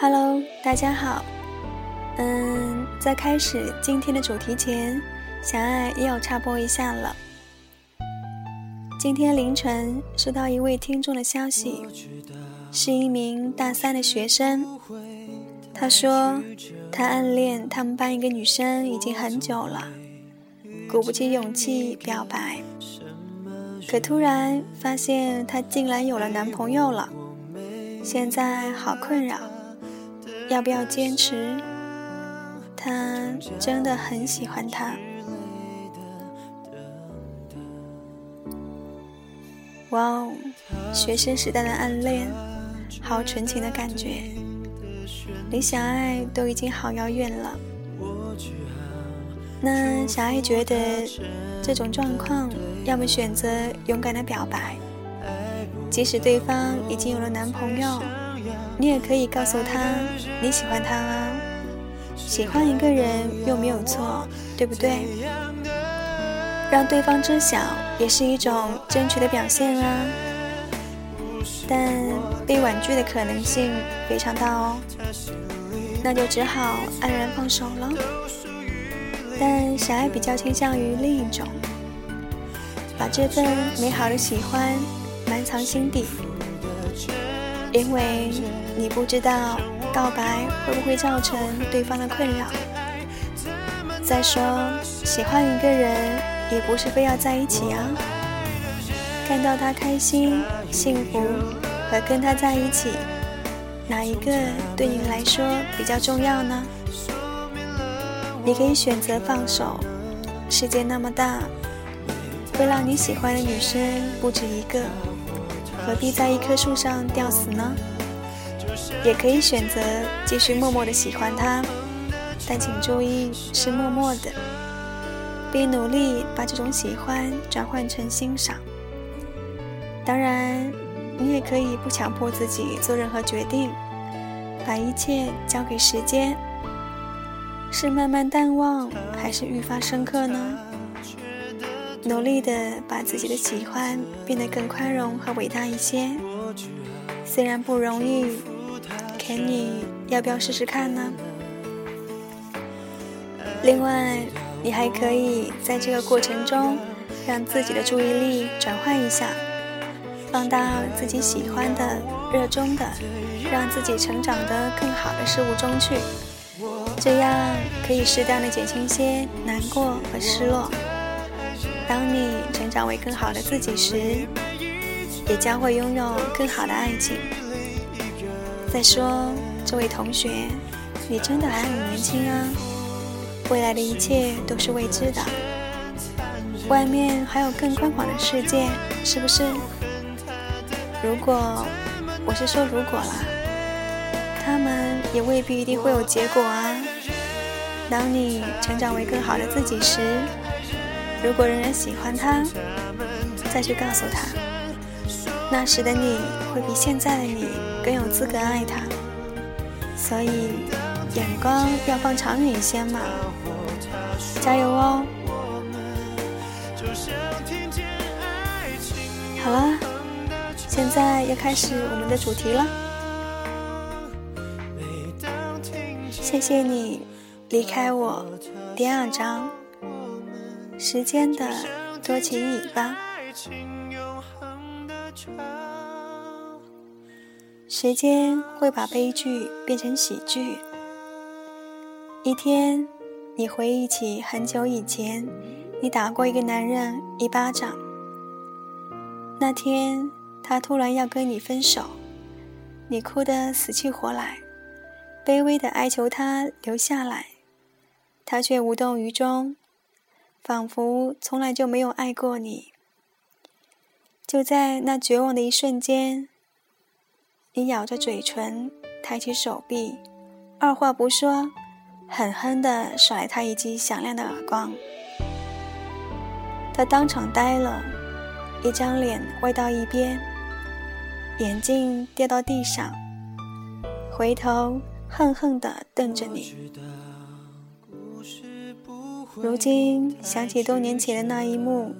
Hello，大家好。嗯，在开始今天的主题前，小爱又要插播一下了。今天凌晨收到一位听众的消息，是一名大三的学生。他说他暗恋他们班一个女生已经很久了，鼓不起勇气表白，可突然发现她竟然有了男朋友了，现在好困扰，要不要坚持？他真的很喜欢她。哇哦，学生时代的暗恋，好纯情的感觉，离小爱都已经好遥远了。那小爱觉得这种状况，要么选择勇敢的表白，即使对方已经有了男朋友，你也可以告诉他你喜欢他啊。喜欢一个人又没有错，对不对？让对方知晓也是一种争取的表现啊，但被婉拒的可能性非常大哦，那就只好黯然放手了。但小爱比较倾向于另一种，把这份美好的喜欢埋藏心底，因为你不知道告白会不会造成对方的困扰。再说，喜欢一个人。也不是非要在一起啊！看到他开心、幸福和跟他在一起，哪一个对你来说比较重要呢？你可以选择放手。世界那么大，会让你喜欢的女生不止一个，何必在一棵树上吊死呢？也可以选择继续默默的喜欢他，但请注意是默默的。并努力把这种喜欢转换成欣赏。当然，你也可以不强迫自己做任何决定，把一切交给时间。是慢慢淡忘，还是愈发深刻呢？努力的把自己的喜欢变得更宽容和伟大一些。虽然不容易，可你要不要试试看呢？另外。你还可以在这个过程中，让自己的注意力转换一下，放到自己喜欢的、热衷的、让自己成长的更好的事物中去，这样可以适当的减轻些难过和失落。当你成长为更好的自己时，也将会拥有更好的爱情。再说，这位同学，你真的还很年轻啊。未来的一切都是未知的，外面还有更宽广的世界，是不是？如果我是说如果啦，他们也未必一定会有结果啊。当你成长为更好的自己时，如果仍然喜欢他，再去告诉他，那时的你会比现在的你更有资格爱他。所以，眼光要放长远一些嘛。加油哦！好了，现在要开始我们的主题了。谢谢你离开我，第二章，时间的多情尾巴。时间会把悲剧变成喜剧。一天。你回忆起很久以前，你打过一个男人一巴掌。那天他突然要跟你分手，你哭得死去活来，卑微的哀求他留下来，他却无动于衷，仿佛从来就没有爱过你。就在那绝望的一瞬间，你咬着嘴唇，抬起手臂，二话不说。狠狠地甩他一记响亮的耳光，他当场呆了，一张脸歪到一边，眼镜掉到地上，回头恨恨地瞪着你。如今想起多年前的那一幕，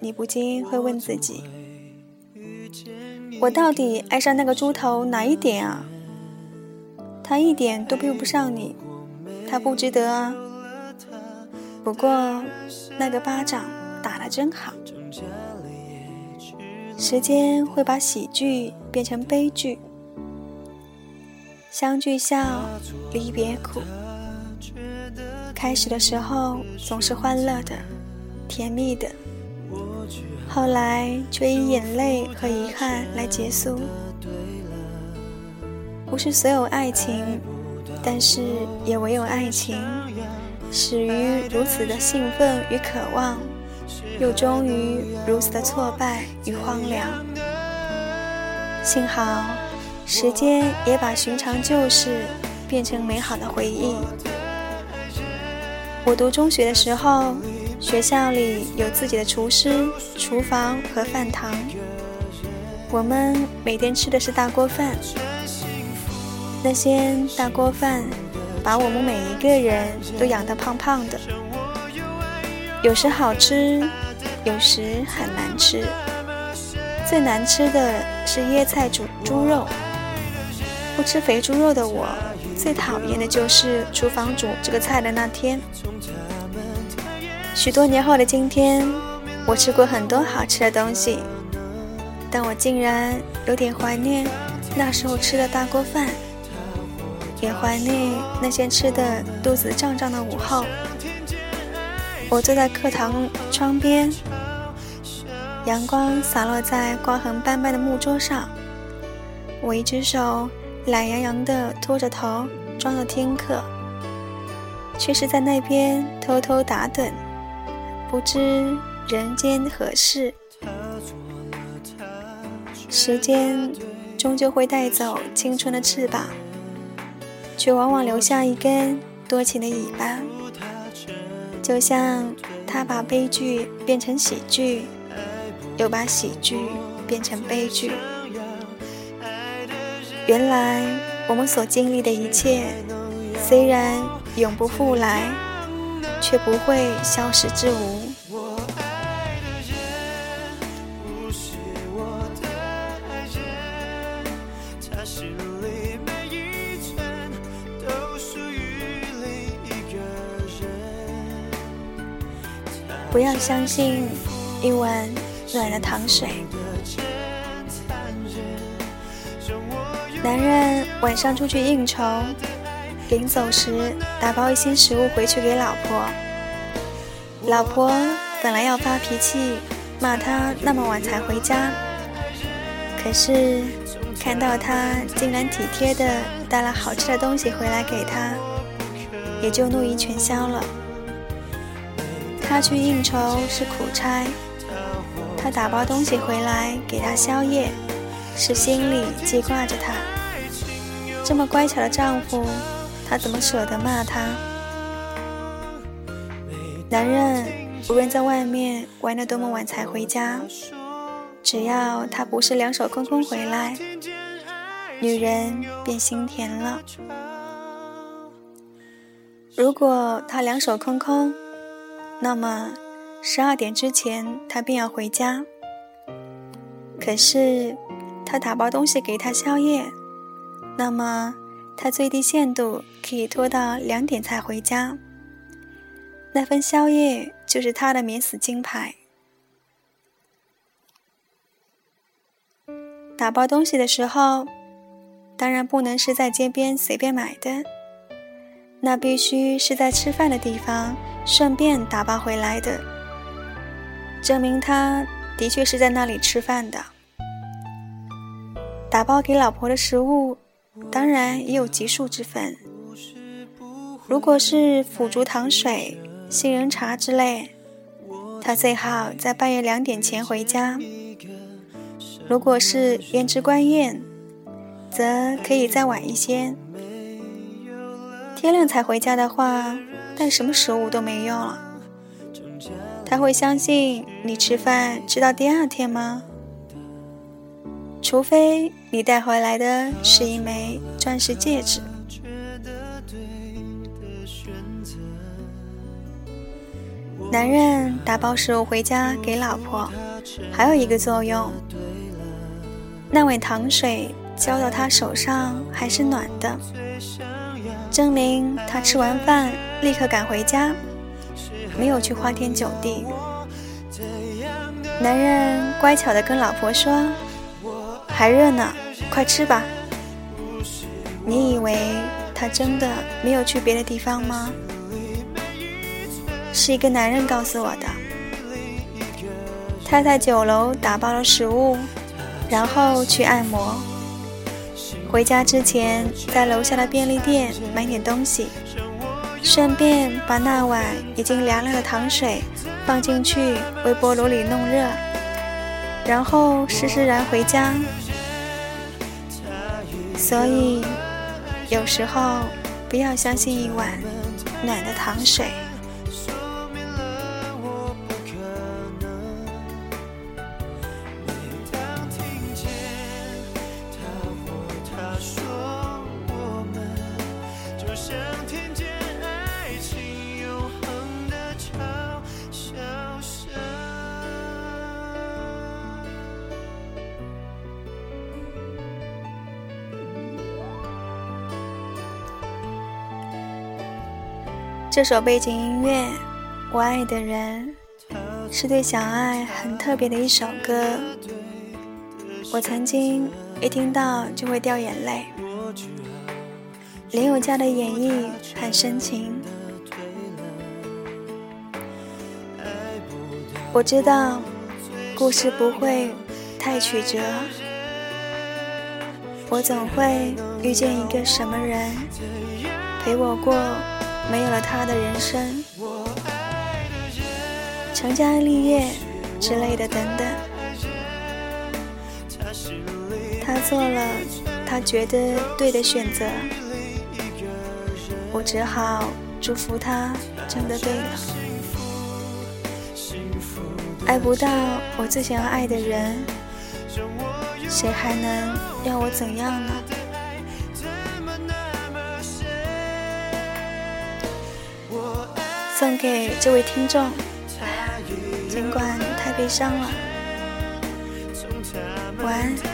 你不禁会问自己：我到底爱上那个猪头哪一点啊？他一点都配不上你，他不值得啊。不过那个巴掌打得真好。时间会把喜剧变成悲剧，相聚笑，离别苦。开始的时候总是欢乐的、甜蜜的，后来却以眼泪和遗憾来结束。不是所有爱情，但是也唯有爱情，始于如此的兴奋与渴望。又终于如此的挫败与荒凉。幸好，时间也把寻常旧事变成美好的回忆。我读中学的时候，学校里有自己的厨师、厨房和饭堂。我们每天吃的是大锅饭。那些大锅饭把我们每一个人都养得胖胖的。有时好吃。有时很难吃，最难吃的是椰菜煮猪肉。不吃肥猪肉的我，最讨厌的就是厨房煮这个菜的那天。许多年后的今天，我吃过很多好吃的东西，但我竟然有点怀念那时候吃的大锅饭，也怀念那些吃的肚子胀胀的午后。我坐在课堂窗边。阳光洒落在刮痕斑斑的木桌上，我一只手懒洋洋地托着头，装作听课，却是在那边偷偷打盹，不知人间何事。时间终究会带走青春的翅膀，却往往留下一根多情的尾巴，就像他把悲剧变成喜剧。又把喜剧变成悲剧。原来我们所经历的一切，虽然永不复来，却不会消失之无。不要相信一碗。暖的糖水。男人晚上出去应酬，临走时打包一些食物回去给老婆。老婆本来要发脾气，骂他那么晚才回家，可是看到他竟然体贴的带了好吃的东西回来给他，也就怒意全消了。他去应酬是苦差。他打包东西回来给他宵夜，是心里记挂着他。这么乖巧的丈夫，他怎么舍得骂他？男人无论在外面玩得多么晚才回家，只要他不是两手空空回来，女人便心甜了。如果他两手空空，那么。十二点之前，他便要回家。可是，他打包东西给他宵夜，那么他最低限度可以拖到两点才回家。那份宵夜就是他的免死金牌。打包东西的时候，当然不能是在街边随便买的，那必须是在吃饭的地方顺便打包回来的。证明他的确是在那里吃饭的。打包给老婆的食物，当然也有级数之分。如果是腐竹糖水、杏仁茶之类，他最好在半夜两点前回家。如果是胭脂观宴，则可以再晚一些。天亮才回家的话，带什么食物都没用了。他会相信你吃饭吃到第二天吗？除非你带回来的是一枚钻石戒指。男人打包食物回家给老婆，还有一个作用，那碗糖水浇到他手上还是暖的，证明他吃完饭立刻赶回家，没有去花天酒地。男人乖巧地跟老婆说：“还热呢，快吃吧。”你以为他真的没有去别的地方吗？是一个男人告诉我的。他在酒楼打包了食物，然后去按摩。回家之前，在楼下的便利店买点东西，顺便把那碗已经凉了的糖水放进去微波炉里弄热，然后施施然回家。所以，有时候不要相信一碗暖的糖水。这首背景音乐《我爱的人》是对小爱很特别的一首歌。我曾经一听到就会掉眼泪。林宥嘉的演绎很深情。我知道故事不会太曲折，我总会遇见一个什么人陪我过。没有了他的人生，成家立业之类的等等，他做了他觉得对的选择，我只好祝福他真的对了。爱不到我最想要爱的人，谁还能要我怎样呢？送给这位听众，尽管太悲伤了，晚安。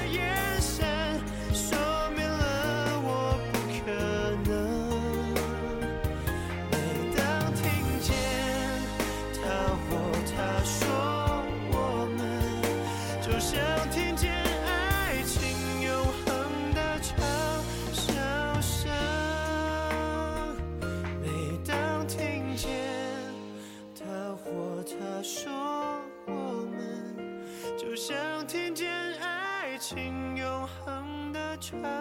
情永恒的唱。